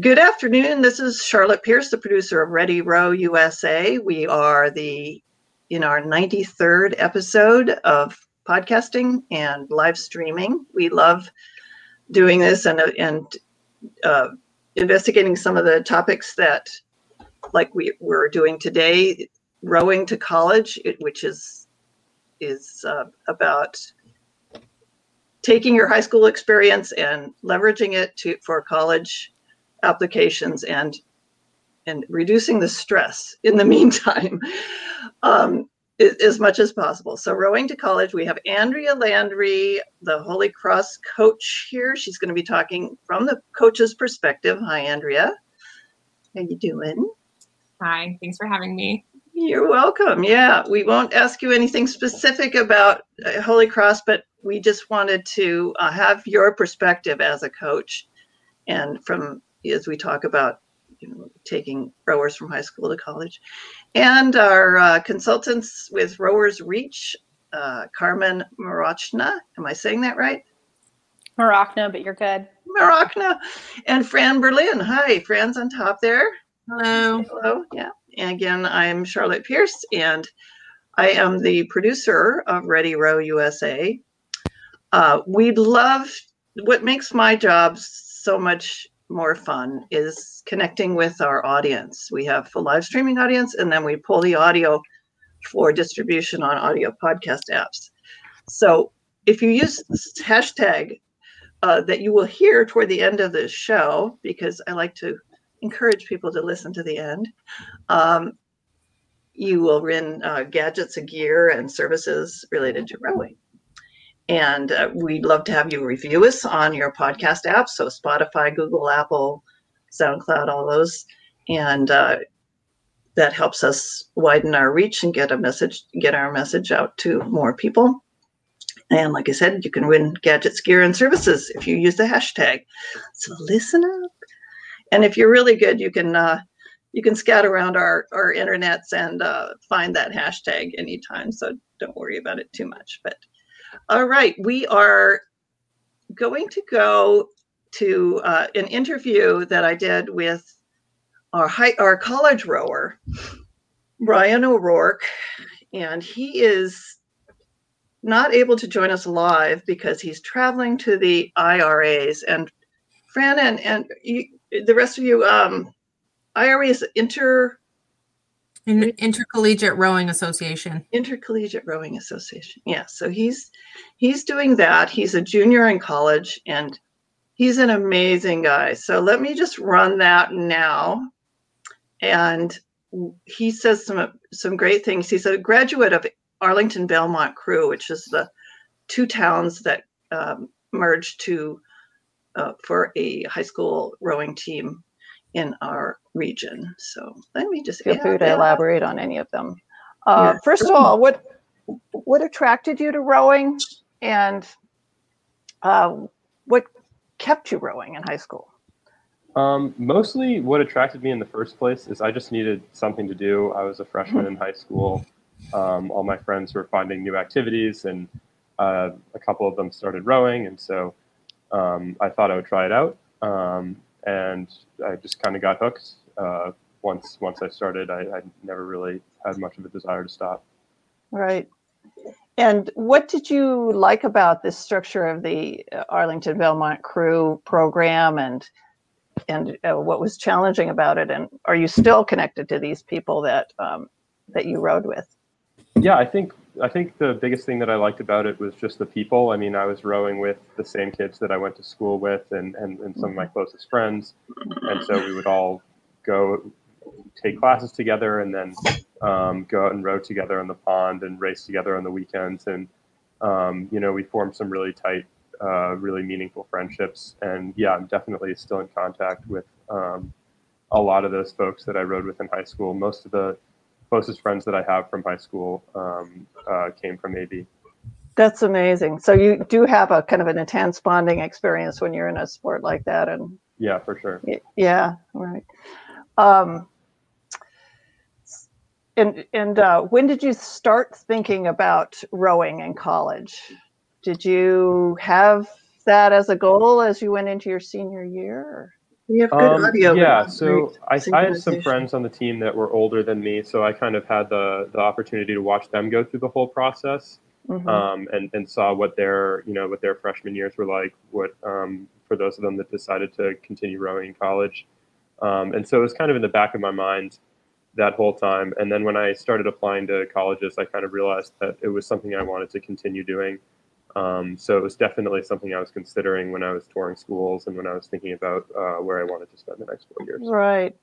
Good afternoon. This is Charlotte Pierce, the producer of Ready Row USA. We are the in our 93rd episode of podcasting and live streaming. We love doing this and and uh, investigating some of the topics that, like we we're doing today, rowing to college, which is is uh, about taking your high school experience and leveraging it to for college applications and and reducing the stress in the meantime um, as much as possible. So rowing to college, we have Andrea Landry, the Holy Cross coach here. She's going to be talking from the coach's perspective. Hi, Andrea. How you doing? Hi, thanks for having me. You're welcome. Yeah, we won't ask you anything specific about uh, Holy Cross, but we just wanted to uh, have your perspective as a coach and from as we talk about you know, taking rowers from high school to college. And our uh, consultants with Rowers Reach, uh, Carmen Marachna. Am I saying that right? Marachna, but you're good. Marachna. And Fran Berlin. Hi, Fran's on top there. Hello. Hello. Yeah. And again, I'm Charlotte Pierce, and I am the producer of Ready Row USA. Uh, we'd love what makes my job so much more fun is connecting with our audience. We have a live streaming audience, and then we pull the audio for distribution on audio podcast apps. So if you use this hashtag uh, that you will hear toward the end of the show, because I like to encourage people to listen to the end, um, you will win uh, gadgets and gear and services related to rowing. And uh, we'd love to have you review us on your podcast apps. So, Spotify, Google, Apple, SoundCloud, all those. And uh, that helps us widen our reach and get a message, get our message out to more people. And like I said, you can win gadgets, gear, and services if you use the hashtag. So listen up. And if you're really good, you can uh, you can scout around our our internets and uh, find that hashtag anytime. So don't worry about it too much. But all right, we are going to go to uh, an interview that I did with our high, our college rower, Brian O'Rourke, and he is not able to join us live because he's traveling to the IRAs. And Fran and and you, the rest of you, um, IRAs inter Intercollegiate Rowing Association. Intercollegiate Rowing Association. Yeah, so he's he's doing that. He's a junior in college and he's an amazing guy. So let me just run that now. And he says some some great things. He's a graduate of Arlington Belmont Crew, which is the two towns that um, merged to uh, for a high school rowing team in our region. So let me just feel free to elaborate on any of them. Uh, yeah. First of all, what what attracted you to rowing, and uh, what kept you rowing in high school? Um, mostly, what attracted me in the first place is I just needed something to do. I was a freshman mm-hmm. in high school. Um, all my friends were finding new activities, and uh, a couple of them started rowing, and so um, I thought I would try it out. Um, and I just kind of got hooked. Uh, once once I started, I, I never really had much of a desire to stop. Right. And what did you like about this structure of the uh, Arlington Belmont Crew program, and and uh, what was challenging about it? And are you still connected to these people that um, that you rowed with? Yeah, I think I think the biggest thing that I liked about it was just the people. I mean, I was rowing with the same kids that I went to school with and, and, and some of my mm-hmm. closest friends. And so we would all go take classes together and then um, go out and row together on the pond and race together on the weekends. And, um, you know, we formed some really tight, uh, really meaningful friendships. And yeah, I'm definitely still in contact with um, a lot of those folks that I rowed with in high school. Most of the closest friends that I have from high school um, uh, came from AB. That's amazing. So you do have a kind of an intense bonding experience when you're in a sport like that, and yeah, for sure. Yeah, right. Um, and and uh, when did you start thinking about rowing in college? Did you have that as a goal as you went into your senior year? You have good Um, audio. yeah, so I, I had some friends on the team that were older than me, so I kind of had the the opportunity to watch them go through the whole process, Mhm. um, and and saw what their you know what their freshman years were like. What um, for those of them that decided to continue rowing in college, um, and so it was kind of in the back of my mind that whole time. And then when I started applying to colleges, I kind of realized that it was something I wanted to continue doing. Um, so it was definitely something I was considering when I was touring schools and when I was thinking about uh, where I wanted to spend the next four years. Right.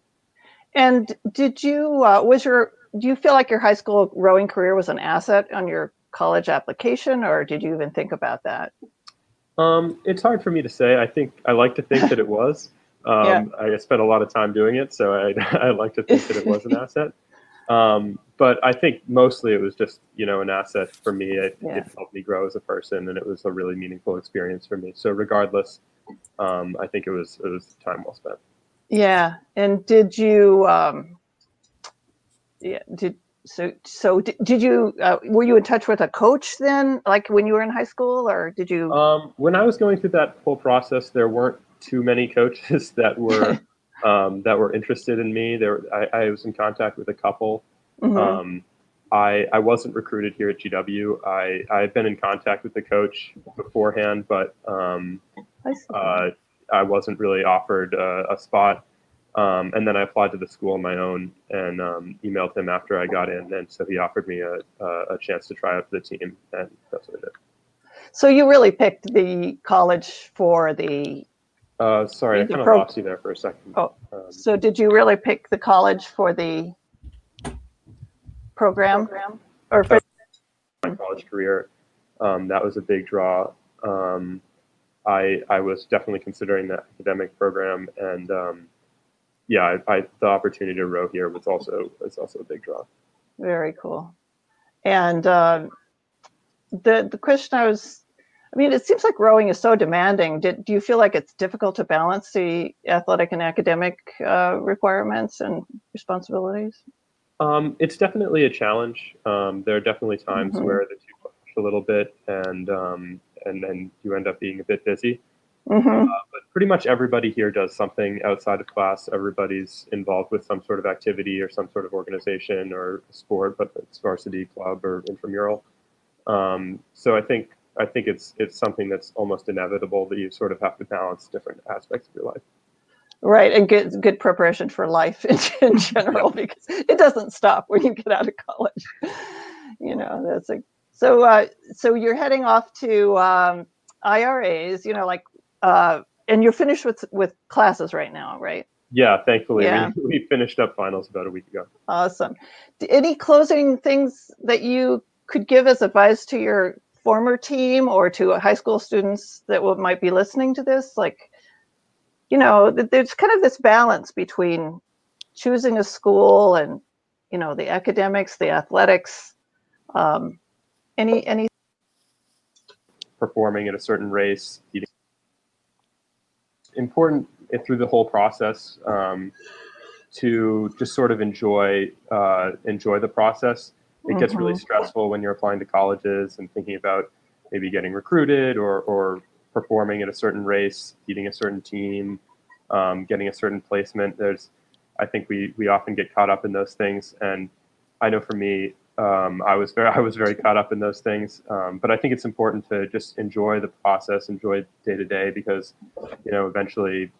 And did you, uh, was your, do you feel like your high school rowing career was an asset on your college application, or did you even think about that? Um, it's hard for me to say. I think I like to think that it was. Um, I spent a lot of time doing it, so I, I like to think that it was an asset. Um, but I think mostly it was just you know an asset for me. It, Yeah. it helped me grow as a person, and it was a really meaningful experience for me. So regardless, um, I think it was it was time well spent. Yeah. And did you, um, yeah, did, so, so did, did you, uh, were you in touch with a coach then, like when you were in high school, or did you? Um, when I was going through that whole process, there weren't too many coaches that were um, that were interested in me. There, I, I was in contact with a couple. Mhm. Um, I, I wasn't recruited here at GW. I, I had been in contact with the coach beforehand, but um, I uh, I wasn't really offered uh, a spot. Um, and then I applied to the school on my own and um, emailed him after I got in. And so he offered me a, a, a chance to try out for the team. And that's what I did. so you really picked the college for the, Uh, sorry, I The kind of pro- lost you there for a second. Oh. Um, so did you really pick the college for the program? Or for, my college career. Um, that was a big draw. Um, I I was definitely considering the academic program, and um, yeah, I, I, the opportunity to row here was also was also a big draw. Very cool. And um, the the question I was, I mean, it seems like rowing is so demanding. Did, do you feel like it's difficult to balance the athletic and academic uh, requirements and responsibilities? Um, it's definitely a challenge. Um, there are definitely times Mhm. where the two clash a little bit, and um, and then you end up being a bit busy. hmm but pretty much everybody here does something outside of class. Everybody's involved with some sort of activity or some sort of organization or sport, but it's varsity club or intramural. Um, so I think I think it's it's something that's almost inevitable that you sort of have to balance different aspects of your life. Right, and good good preparation for life in, in general because it doesn't stop when you get out of college. You know, that's a so. Uh, so you're heading off to um, IRAs. You know, like, uh, and you're finished with with classes right now, right? Yeah, thankfully Yeah. We, we finished up finals about a week ago. Awesome. Any closing things that you could give as advice to your former team or to high school students that will, might be listening to this? Like, you know, th- there's kind of this balance between choosing a school and, you know, the academics, the athletics. Um, any, any, performing at a certain race, eating. Important through the whole process um, to just sort of enjoy uh, enjoy the process. It gets really Mhm. stressful when you're applying to colleges and thinking about maybe getting recruited or, or performing at a certain race, beating a certain team, um, getting a certain placement. There's, I think we we often get caught up in those things, and I know for me, um, I was very I was very caught up in those things. Um, but I think it's important to just enjoy the process, enjoy day to day, because you know eventually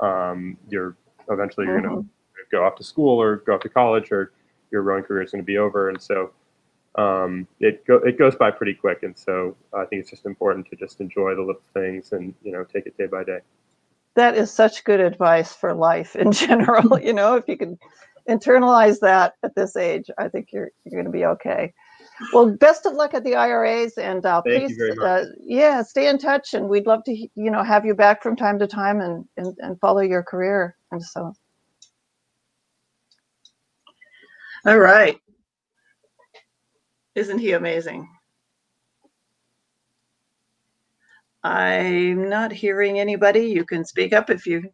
um, you're eventually you're going to go off to school or go off to college, or your rowing career is going to be over, and so um, it go it goes by pretty quick. And so I think it's just important to just enjoy the little things and you know take it day by day. that is such good advice for life in general. you know, if you can internalize that at this age, I think you're you're going to be okay. Well, best of luck at the IRAs, and uh, please, uh, yeah, stay in touch, and we'd love to, you know, have you back from time to time and and, and follow your career. And so, All right. Isn't he amazing? I'm not hearing anybody. You can speak up if you.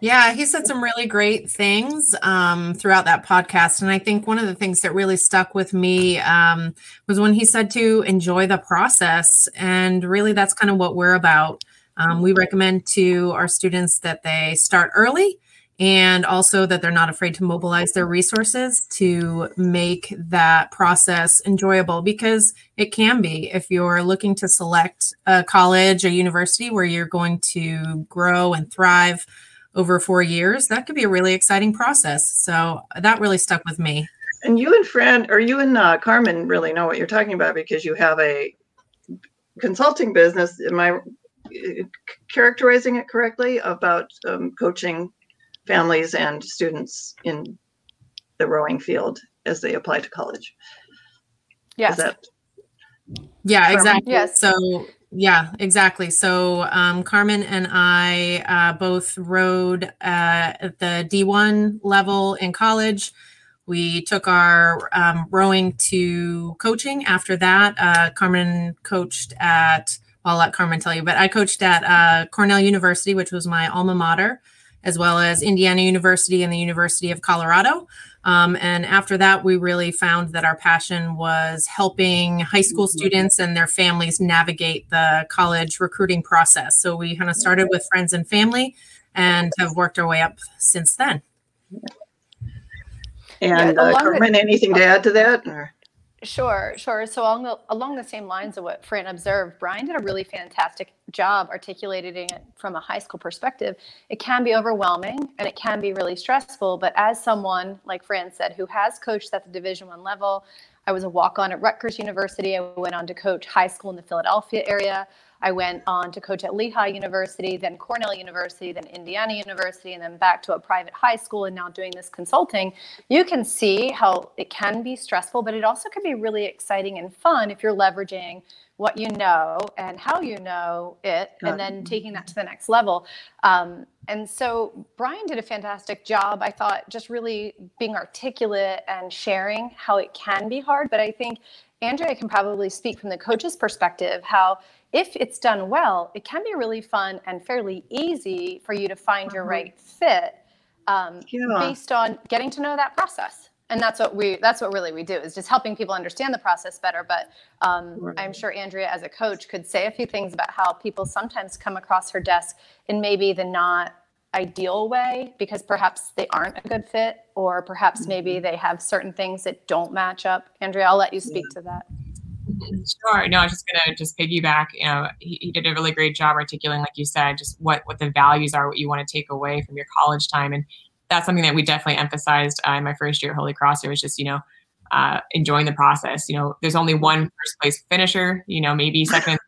Yeah, he said some really great things um, throughout that podcast. And I think one of the things that really stuck with me um, was when he said to enjoy the process. And really, that's kind of what we're about. Um, we recommend to our students that they start early and also that they're not afraid to mobilize their resources to make that process enjoyable because it can be. If you're looking to select a college a university where you're going to grow and thrive over four years that could be a really exciting process. So that really stuck with me. And you and fran or you and uh, carmen really know what you're talking about because you have a consulting business. Am i uh, characterizing it correctly about um, coaching families and students in the rowing field as they apply to college. Yes. That, yeah, exactly. Yes. So yeah, exactly. So um, Carmen and I uh, both rowed uh, at the D1 level in college. We took our um, rowing to coaching. After that, uh, Carmen coached at, well, I'll let Carmen tell you, but I coached at uh, Cornell University, which was my alma mater as well as Indiana University and the University of Colorado. Um, and after that, we really found that our passion was helping high school mm-hmm. students and their families navigate the college recruiting process. So we kind of started with friends and family and have worked our way up since then. And yeah, uh, Carmen, anything to add to that? Or? Sure, sure. So along the, along the same lines of what Fran observed, Brian did a really fantastic job articulating it from a high school perspective. It can be overwhelming and it can be really stressful, but as someone like Fran said who has coached at the Division 1 level, I was a walk-on at Rutgers University. I went on to coach high school in the Philadelphia area. I went on to coach at Lehigh University, then Cornell University, then Indiana University, and then back to a private high school and now doing this consulting. You can see how it can be stressful, but it also can be really exciting and fun if you're leveraging what you know and how you know it, and then taking that to the next level. Um, and so Brian did a fantastic job, I thought, just really being articulate and sharing how it can be hard. But I think Andrea can probably speak from the coach's perspective how if it's done well, it can be really fun and fairly easy for you to find your right fit um, yeah. based on getting to know that process. And that's what we that's what really we do is just helping people understand the process better. But um, right. I'm sure Andrea, as a coach, could say a few things about how people sometimes come across her desk in maybe the not ideal way because perhaps they aren't a good fit or perhaps maybe mm-hmm. they have certain things that don't match up. Andrea, I'll let you speak yeah. to that. Sure. No, I was just gonna just piggyback. You know, he, he, did a really great job articulating, like you said, just what what the values are, what you want to take away from your college time, and that's something that we definitely emphasized uh, in my first year at Holy Cross. It was just you know uh, enjoying the process. You know, there's only one first place finisher. You know, maybe second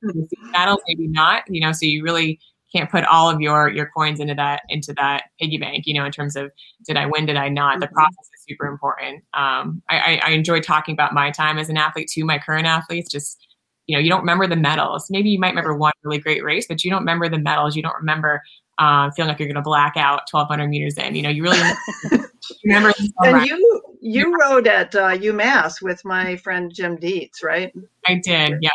battles, maybe not. You know, so you really can't put all of your your coins into that into that piggy bank you know in terms of did i win did i not? The mm-hmm. process is super important. Um, I, I enjoy talking about my time as an athlete to my current athletes just you know you don't remember the medals. Maybe you might remember one really great race but you don't remember the medals. You don't remember uh, feeling like you're going to black out 1200 meters in. You know you really remember and you you rowed at uh, umass with my friend jim dietz right i did yeah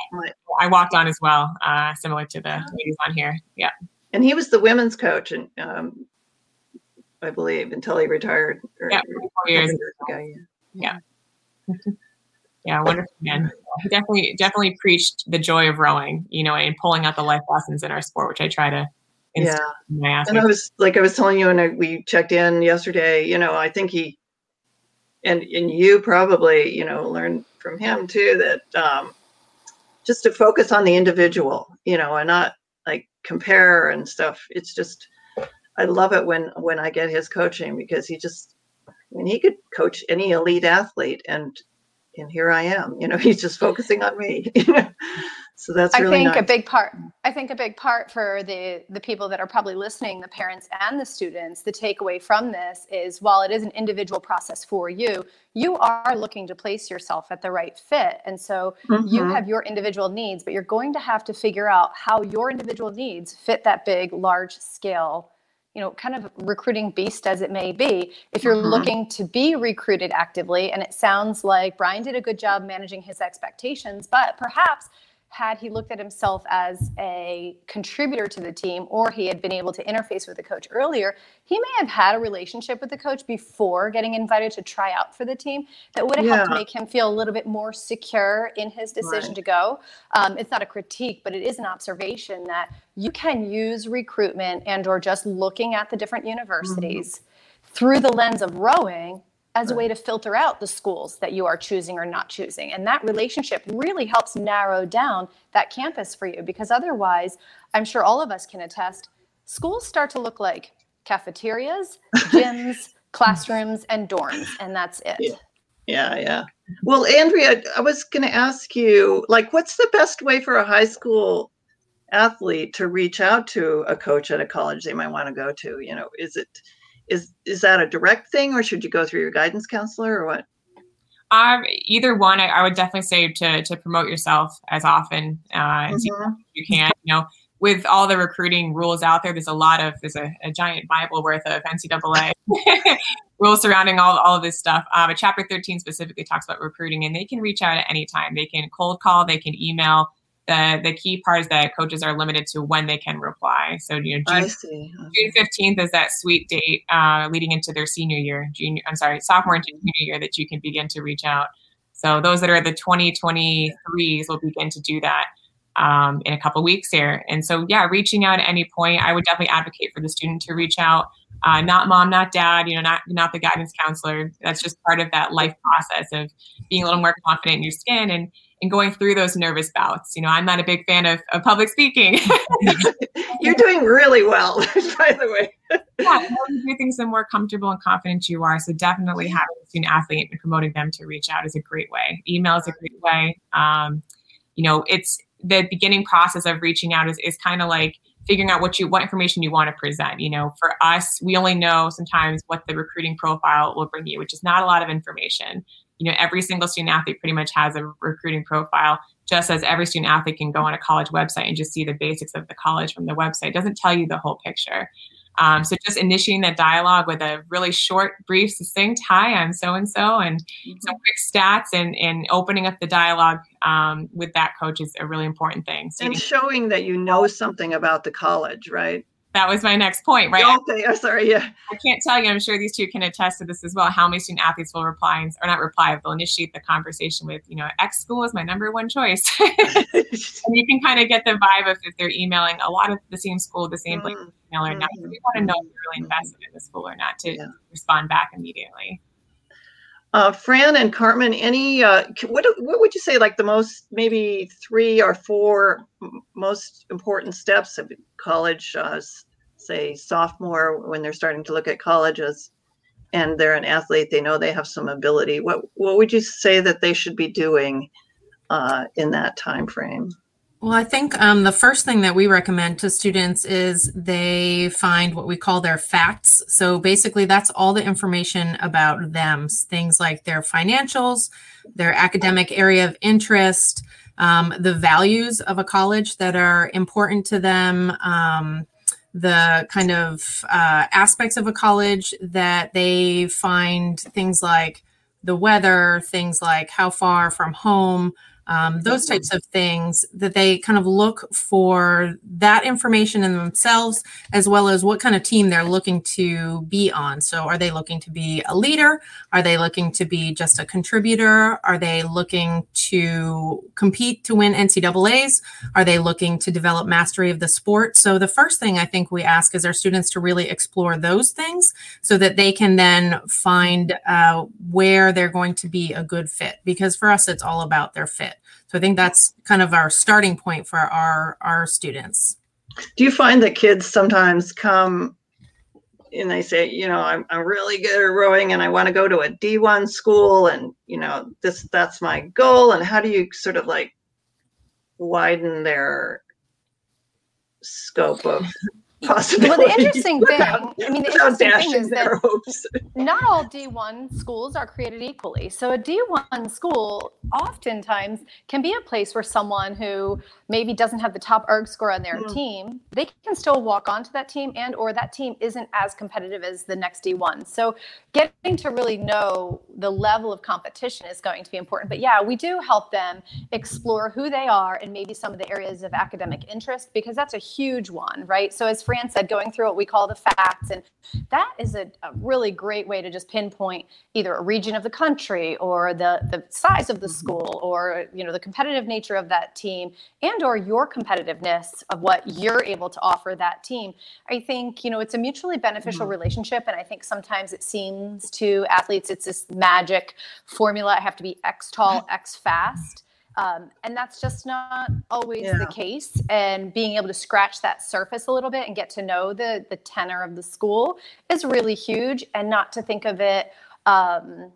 I walked on as well, uh, similar to the ladies on here. Yeah. And he was the women's coach, and um, I believe until he retired. yeah, four years. ago. Yeah. Yeah. yeah, wonderful man. He definitely, definitely preached the joy of rowing, you know, and pulling out the life lessons in our sport, which I try to. Yeah. And I was like I was telling you, and we checked in yesterday. You know, I think he, and and you probably, you know, learned from him too that um, just to focus on the individual, you know, and not like compare and stuff. It's just I love it when when I get his coaching because he just I mean he could coach any elite athlete and and here I am, you know, he's just focusing on me. So that's really I think nice. a big part. I think a big part for the the people that are probably listening, the parents and the students, the takeaway from this is while it is an individual process for you, you are looking to place yourself at the right fit, and so mm-hmm. you have your individual needs, but you're going to have to figure out how your individual needs fit that big, large scale you know, kind of recruiting beast as it may be, if you're mm-hmm. looking to be recruited actively, and it sounds like Brian did a good job managing his expectations, but perhaps had he looked at himself as a contributor to the team or he had been able to interface with the coach earlier, he may have had a relationship with the coach before getting invited to try out for the team that would have Yeah. helped make him feel a little bit more secure in his decision Right. to go. Um, it's not a critique, but it is an observation that you can use recruitment and or just looking at the different universities through the lens of rowing as a way to filter out the schools that you are choosing or not choosing. And that relationship really helps narrow down that campus for you because otherwise, I'm sure all of us can attest, schools start to look like cafeterias, gyms, classrooms, and dorms, and that's it. Yeah. Yeah, yeah. Well, Andrea, I was going to ask you, like, what's the best way for a high school athlete to reach out to a coach at a college they might want to go to? You know, is it is is that a direct thing, or should you go through your guidance counselor, or what? Um, either one, I, I would definitely say to to promote yourself as often uh, as you, Mhm. you can. You know, with all the recruiting rules out there, there's a lot of there's a, a giant Bible worth of NCAA rules surrounding all all of this stuff. Uh, but Chapter 13 specifically talks about recruiting, and they can reach out at any time. They can cold call, they can email. The the key part is that coaches are limited to when they can reply. So you know, June see. June fifteenth is that sweet date uh, leading into their senior year, junior. I'm sorry, sophomore into junior year that you can begin to reach out. So those that are the 2023s will begin to do that um, in a couple weeks here. And so yeah, reaching out at any point, I would definitely advocate for the student to reach out. Uh, not mom, not dad, you know, not not the guidance counselor. That's just part of that life process of being a little more confident in your skin and and going through those nervous bouts. You know, I'm not a big fan of, of public speaking. You're doing really well, by the way. yeah, the more you do things, the more comfortable and confident you are. So definitely having a student athlete and promoting them to reach out is a great way. Email is a great way. Um, you know, it's the beginning process of reaching out is, is kind of like figuring out what you what information you want to present. You know, for us, we only know sometimes what the recruiting profile will bring you, which is not a lot of information. You know, every single student athlete pretty much has a recruiting profile just as every student athlete can go on a college website and just see the basics of the college from the website. It doesn't tell you the whole picture. Um, so just initiating that dialogue with a really short, brief, succinct "Hi, I'm so and so," and some quick stats, and and opening up the dialogue um, with that coach is a really important thing. So And showing that you know something about the college, right? That was my next point, right? Okay, sorry. Yeah. I can't tell you. I'm sure these two can attest to this as well. How many student athletes will reply and, or not reply? They'll initiate the conversation with, you know, X school is my number one choice. and you can kind of get the vibe of if they're emailing a lot of the same school, the same place Mhm. email or not. We want to know if you're really invested in the school or not to Yeah. respond back immediately. Uh, Fran and Carmen, any uh, what what would you say like the most maybe three or four m- most important steps of college? Uh, say sophomore when they're starting to look at colleges, and they're an athlete, they know they have some ability. What what would you say that they should be doing uh, in that time frame? Well, I think um, the first thing that we recommend to students is they find what we call their facts. So basically, that's all the information about them, things like their financials, their academic area of interest, um, the values of a college that are important to them, um, the kind of uh, aspects of a college that they find things like the weather, things like how far from home, um, those types of things that they kind of look for that information in themselves as well as what kind of team they're looking to be on. So are they looking to be a leader? Are they looking to be just a contributor? Are they looking to compete to win ncaa's are they looking to develop mastery of the sport? So the first thing i think we ask is our students to really explore those things so that they can then find uh, where they're going to be a good fit. Because for us it's all about their fit so i think that's kind of our starting point for our our students Do you find that kids sometimes come and they say, you know, I'm, I'm really good at rowing and I want to go to a D1 school and, you know, this, that's my goal. And how do you sort of like widen their scope of possibility. Well, the interesting thing, without- I mean, the interesting thing is that hopes. not all D1 schools are created equally. So a D1 school oftentimes can be a place where someone who maybe doesn't have the top ERG score on their Mm. team, they can still walk onto that team and or that team isn't as competitive as the next D1. So getting to really know the level of competition is going to be important. But yeah, we do help them explore who they are and maybe some of the areas of academic interest because that's a huge one, right? So as Fran said, going through what we call the facts. And that is a, a really great way to just pinpoint either a region of the country or the the size of the mm-hmm. school or you know the competitive nature of that team and or your competitiveness of what you're able to offer that team. I think you know it's a mutually beneficial mm-hmm. relationship. And i think sometimes it seems to athletes it's this magic formula i have to be x tall x fast um, and that's just not always Yeah. the case. And being able to scratch that surface a little bit and get to know the the tenor of the school is really huge. And not to think of it um,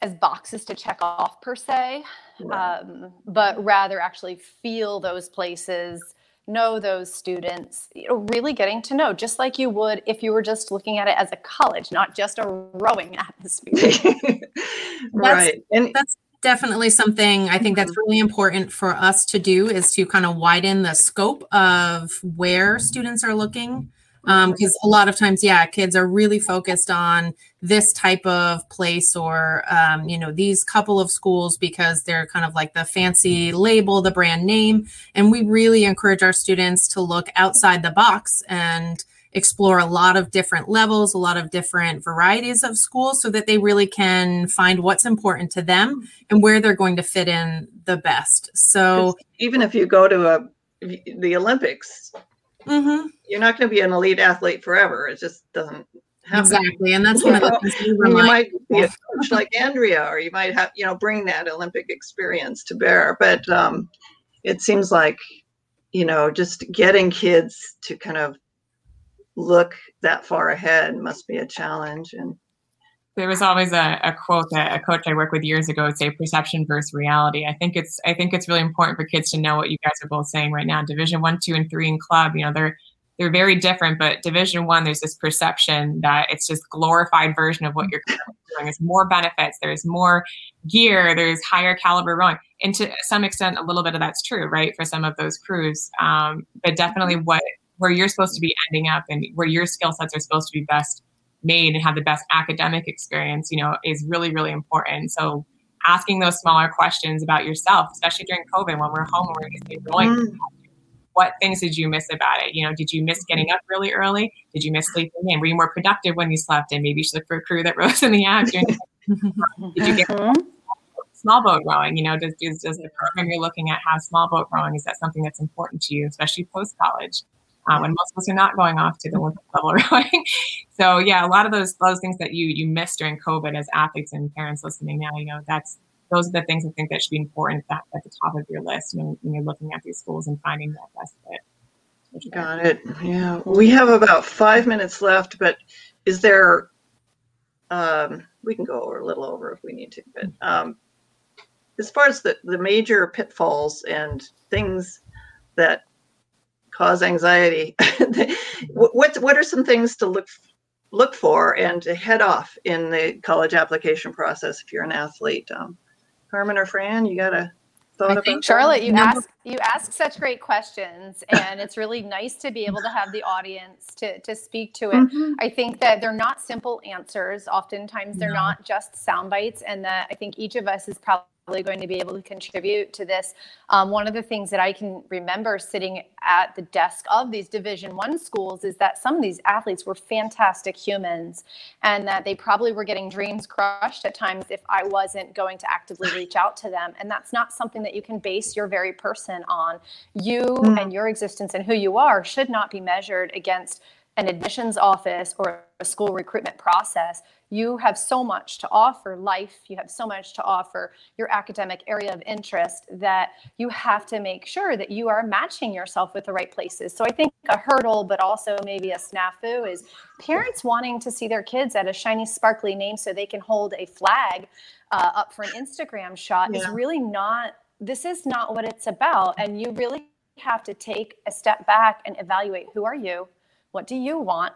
as boxes to check off per se, Right. um, but rather actually feel those places, know those students, you know, really getting to know, just like you would if you were just looking at it as a college, not just a rowing atmosphere. right. And that's definitely something I think that's mm-hmm. really important for us to do is to kind of widen the scope of where students are looking. Um, mm-hmm. Because a lot of times, yeah, kids are really focused on this type of place or, um, you know, these couple of schools because they're kind of like the fancy label, the brand name. And we really encourage our students to look outside the box and explore a lot of different levels, a lot of different varieties of schools so that they really can find what's important to them and where they're going to fit in the best. So, even if you go to a the Olympics, mhm, you're not going to be an elite athlete forever. It just doesn't happen. exactly. And that's one of the things I you might be a coach like Andrea, or you might have, you know, bring that Olympic experience to bear. But um, it seems like, you know, just getting kids to kind of look that far ahead must be a challenge. And there was always a, a quote that a coach I worked with years ago would say perception versus reality. I think it's I think it's really important for kids to know what you guys are both saying right now. Division one, two, and three in club, you know, they're they're very different, but division one, there's this perception that it's just glorified version of what you're doing. There's more benefits, there's more gear, there's higher caliber rowing. And to some extent, a little bit of that's true, right? For some of those crews. Um, but definitely what where you're supposed to be ending up and where your skill sets are supposed to be best made and have the best academic experience, you know, is really, really important. So asking those smaller questions about yourself, especially during COVID when we're home and we're enjoying Mm. what things did you miss about it? You know, did you miss getting up really early? Did you miss sleeping in? Were you more productive when you slept in? Maybe you should look for a crew that rows in the afternoon. did you get Mhm. small boat rowing? You know, does, does, does the program you're looking at have small boat rowing? Is that something that's important to you, especially post college? Uh, when most of us are not going off to the Olympic level rowing. so yeah, a lot of those those things that you you missed during COVID as athletes and parents listening now, you know, that's those are the things I think that should be important at, at the top of your list when, when you're looking at these schools and finding that best fit. Got it. Yeah. We have about five minutes left, but is there, um, we can go over a little over if we need to, but um, as far as the, the major pitfalls and things that cause anxiety, what, what what are some things to look look for and to head off in the college application process if you're an athlete? Um, Carmen or Fran, you got a thought I about think that? Charlotte, you Number- ask you ask such great questions, and it's really nice to be able to have the audience to to speak to it. Mhm. I think that they're not simple answers. Oftentimes, they're No. not just sound bites, and that I think each of us is probably going to be able to contribute to this. Um, one of the things that I can remember sitting at the desk of these Division One schools is that some of these athletes were fantastic humans, and that they probably were getting dreams crushed at times if I wasn't going to actively reach out to them. And that's not something that you can base your very person on. You Mm. and your existence and who you are should not be measured against an admissions office or a school recruitment process. You have so much to offer life, you have so much to offer your academic area of interest that you have to make sure that you are matching yourself with the right places. So I think a hurdle, but also maybe a snafu, is parents wanting to see their kids at a shiny, sparkly name so they can hold a flag uh, up for an Instagram shot is really not, this is not what it's about. And you really have to take a step back and evaluate who are you? What do you want?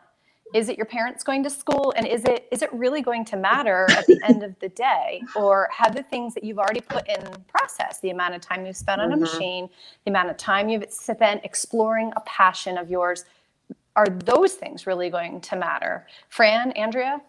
Is it your parents going to school? And is it is it really going to matter at the end of the day? Or have the things that you've already put in process, the amount of time you've spent on a Mhm. machine, the amount of time you've spent exploring a passion of yours, are those things really going to matter? Fran, Andrea?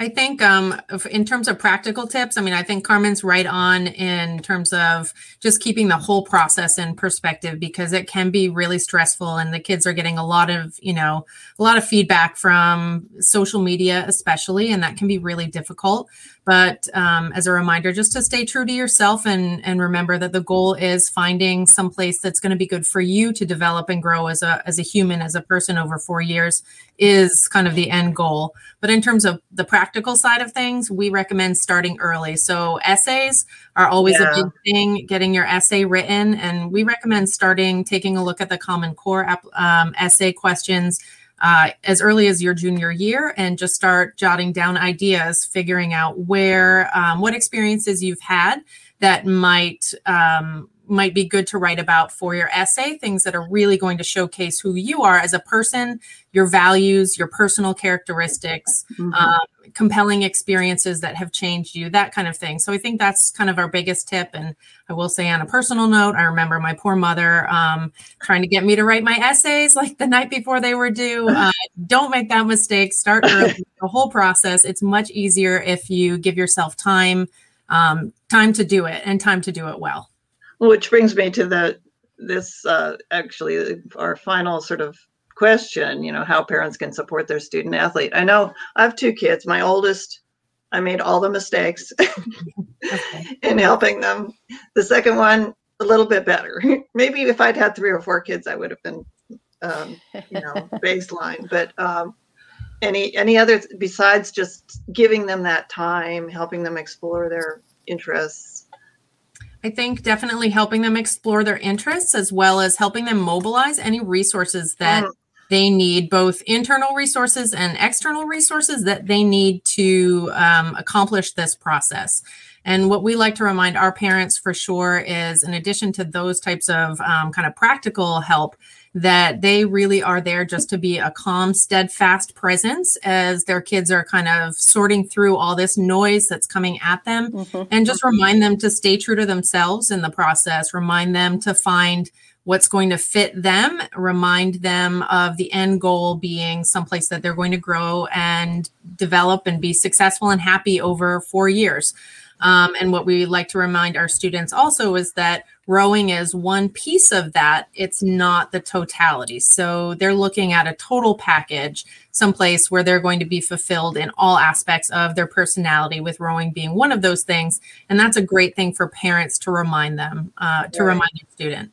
I think um, in terms of practical tips, I mean, I think Carmen's right on in terms of just keeping the whole process in perspective because it can be really stressful and the kids are getting a lot of, you know, a lot of feedback from social media, especially, and that can be really difficult. But um, as a reminder, just to stay true to yourself and and remember that the goal is finding some place that's going to be good for you to develop and grow as a as a human, as a person over four years is kind of the end goal. But in terms of the practical side of things, we recommend starting early. So essays are always Yeah. a big thing, getting your essay written. And we recommend starting taking a look at the Common Core um, essay questions uh, as early as your junior year and just start jotting down ideas, figuring out where, um, what experiences you've had that might um, might be good to write about for your essay things that are really going to showcase who you are as a person your values your personal characteristics Mhm. um, compelling experiences that have changed you that kind of thing. So i think that's kind of our biggest tip. And i will say on a personal note i remember my poor mother um, trying to get me to write my essays like the night before they were due. Uh, don't make that mistake. Start early. The whole process. It's much easier if you give yourself time um, time to do it and time to do it well Which brings me to the this uh, actually our final sort of question. You know, how parents can support their student athlete. I know I have two kids. My oldest, I made all the mistakes in helping them. The second one, a little bit better. Maybe if I'd had three or four kids, I would have been, um, you know, baseline. But um, any any other besides just giving them that time, helping them explore their interests. I think definitely helping them explore their interests as well as helping them mobilize any resources that Mm. they need, both internal resources and external resources that they need to um, accomplish this process. And what we like to remind our parents for sure is, in addition to those types of um, kind of practical help, that they really are there just to be a calm, steadfast presence as their kids are kind of sorting through all this noise that's coming at them. Mhm. and just remind them to stay true to themselves in the process. Remind them to find what's going to fit them. Remind them of the end goal being someplace that they're going to grow and develop and be successful and happy over four years um, and what we like to remind our students also is that rowing is one piece of that it's not the totality so they're looking at a total package someplace where they're going to be fulfilled in all aspects of their personality, with rowing being one of those things. And that's a great thing for parents to remind them, uh, to Right. remind their student.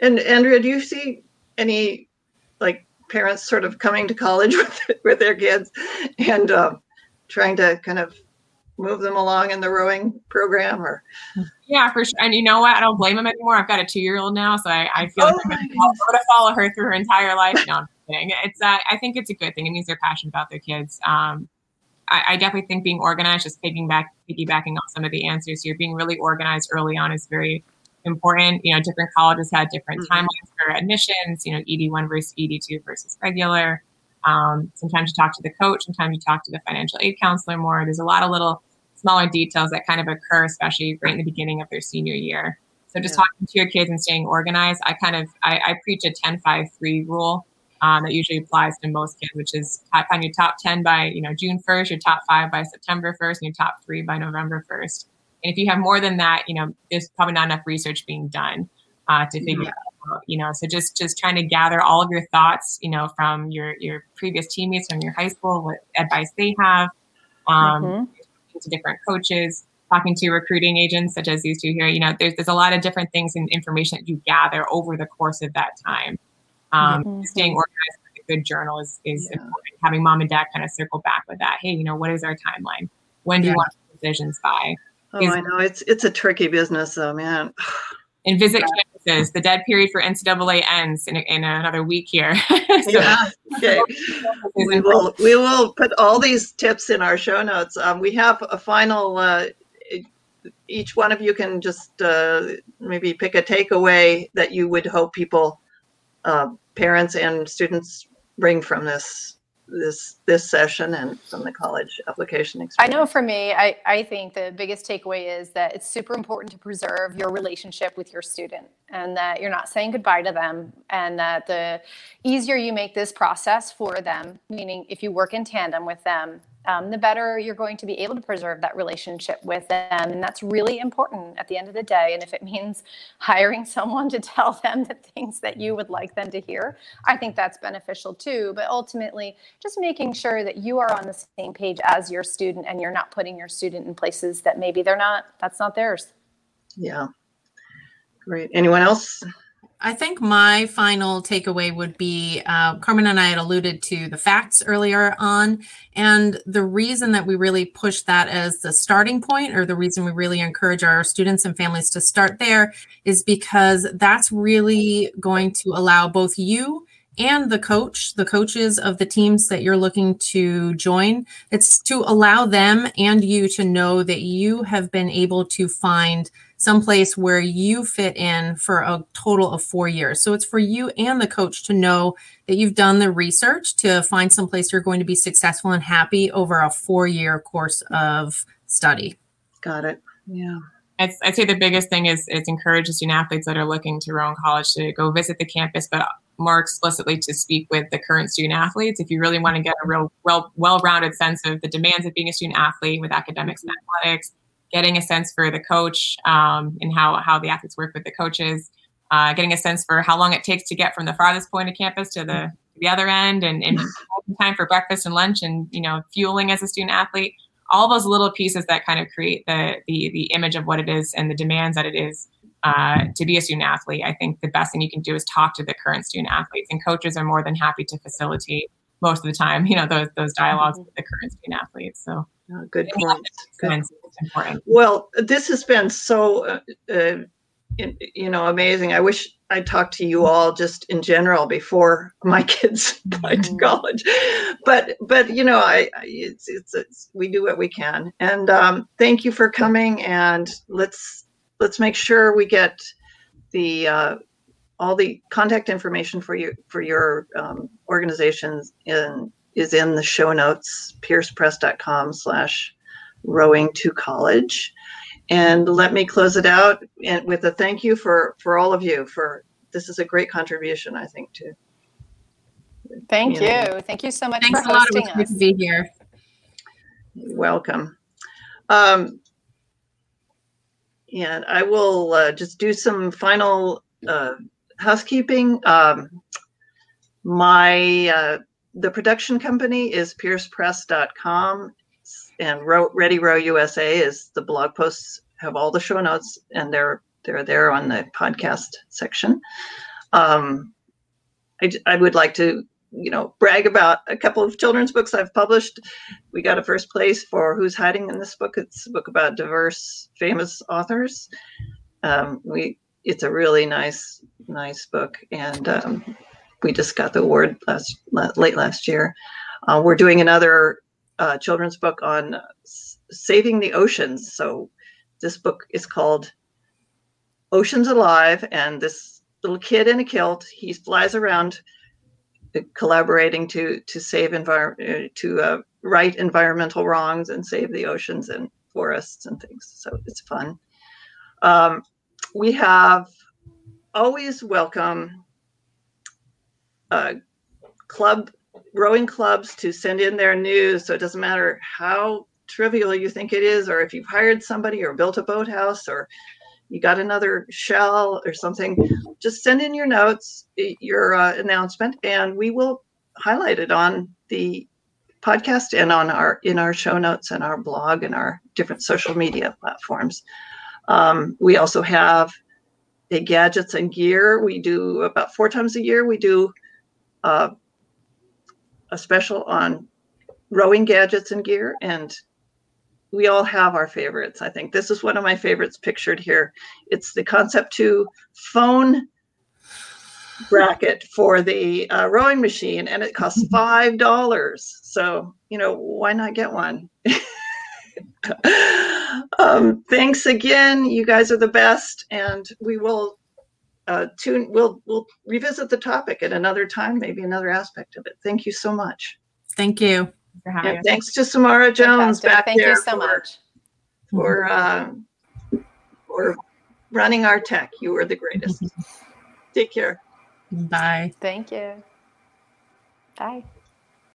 And Andrea, do you see any like parents sort of coming to college with with their kids and um, trying to kind of move them along in the rowing program? Or Yeah, for sure. And you know what? I don't blame him anymore. I've got a two-year-old now, so I, I feel Oh like I'm my gonna follow- I'm gonna follow her through her entire life. No, I'm kidding. It's uh, I think it's a good thing. It means they're passionate about their kids. Um, I, I definitely think being organized, just picking back, piggybacking on some of the answers here, being really organized early on is very important. You know, different colleges had different Mhm. timelines for admissions. You know, ED one versus ED two versus regular. Um, sometimes you talk to the coach. Sometimes you talk to the financial aid counselor more. There's a lot of little smaller details that kind of occur, especially right in the beginning of their senior year. So just Yeah. talking to your kids and staying organized. I kind of I, I preach a 10-5-3 rule um, that usually applies to most kids, which is find your top 10 by you know June 1st, your top five by September 1st, and your top three by November 1st. And if you have more than that, you know there's probably not enough research being done uh, to figure Yeah. out. You know, so just just trying to gather all of your thoughts, you know, from your your previous teammates from your high school, what advice they have, um, Mhm. talking to different coaches, talking to recruiting agents such as these two here. You know, there's there's a lot of different things and information that you gather over the course of that time. Um, Mhm. Staying organized with a good journal is is Yeah. important. Having mom and dad kind of circle back with that. Hey, you know, what is our timeline? When do Yeah. you want decisions by? oh, I know it's it's a tricky business, though, man. And visit campuses. The dead period for NCAA ends in, in another week here. so Yeah. Okay. We will we will put all these tips in our show notes. Um, we have a final uh, each one of you can just uh, maybe pick a takeaway that you would hope people, uh, parents and students, bring from this this this session and from the college application experience? I know for me, I, I think the biggest takeaway is that it's super important to preserve your relationship with your student and that you're not saying goodbye to them. And that the easier you make this process for them, meaning if you work in tandem with them, um, the better you're going to be able to preserve that relationship with them. And that's really important at the end of the day. And if it means hiring someone to tell them the things that you would like them to hear, I think that's beneficial too. But ultimately, just making sure that you are on the same page as your student and you're not putting your student in places that maybe they're not, that's not theirs. Yeah. Great. Anyone else? I think my final takeaway would be uh, Carmen and I had alluded to the facts earlier on. And the reason that we really push that as the starting point, or the reason we really encourage our students and families to start there, is because that's really going to allow both you and the coach, the coaches of the teams that you're looking to join, it's to allow them and you to know that you have been able to find someplace where you fit in for a total of four years. So it's for you and the coach to know that you've done the research to find someplace you're going to be successful and happy over a four year course of study. Got it. Yeah. I'd, I'd say the biggest thing is is encourage student athletes that are looking to Rowan College to go visit the campus, but more explicitly to speak with the current student athletes. If you really want to get a real well well-rounded sense of the demands of being a student athlete with academics and athletics, getting a sense for the coach um, and how how the athletes work with the coaches, uh, getting a sense for how long it takes to get from the farthest point of campus to the the other end, and, and time for breakfast and lunch, and you know fueling as a student athlete. All those little pieces that kind of create the the the image of what it is and the demands that it is uh, to be a student athlete. I think the best thing you can do is talk to the current student athletes, and coaches are more than happy to facilitate most of the time. You know those those dialogs with the current student athletes. So Oh, good point. Good. Well, this has been so, uh, uh, you know, amazing. I wish I talked to you all just in general before my kids applied to Mhm. college, but but you know, I, I it's, it's it's we do what we can, and um, thank you for coming. And let's let's make sure we get the uh, all the contact information for you for your um, organizations in is in the show notes piercepress.com slash rowing to college and let me close it out and with a thank you for for all of you for this is a great contribution i think to Thank Yeah. you. Thank you so much Thanks for a lot. It hosting was great us. to be here. welcome um and i will uh, just do some final uh, housekeeping um my uh, the production company is piercepress.com and ready row usa is the blog posts have all the show notes and they're they're there on the podcast section. Um I, I would like to you know brag about a couple of children's books i've published. We got a first place for who's hiding in this book. It's a book about diverse famous authors. Um, we it's a really nice nice book and um, we just got the award last late last year. Uh, we're doing another uh, children's book on saving the oceans. So this book is called oceans alive and this little kid in a kilt he flies around uh, collaborating to to save envir- uh, to uh, right environmental wrongs and save the oceans and forests and things. So it's fun. Um, we have always welcome uh, club rowing clubs to send in their news so it doesn't matter how trivial you think it is or if you've hired somebody or built a boathouse or you got another shell or something just send in your notes your uh, announcement and we will highlight it on the podcast and on our in our show notes and our blog and our different social media platforms. Um, we also have a gadgets and gear. We do about four times a year we do uh, a special on rowing gadgets and gear and we all have our favorites. I think this is one of my favorites pictured here. It's the concept 2 phone bracket for the uh, rowing machine and it costs five dollars. So you know why not get one? Um, thanks again. You guys are the best, and we will uh, tune. We'll we'll revisit the topic at another time, maybe another aspect of it. Thank you so much. Thank you. for having thanks to Samara Jones Fantastic. back Thank there you so for, much. for uh, for running our tech. You were the greatest. Take care. Bye. Thank you. Bye.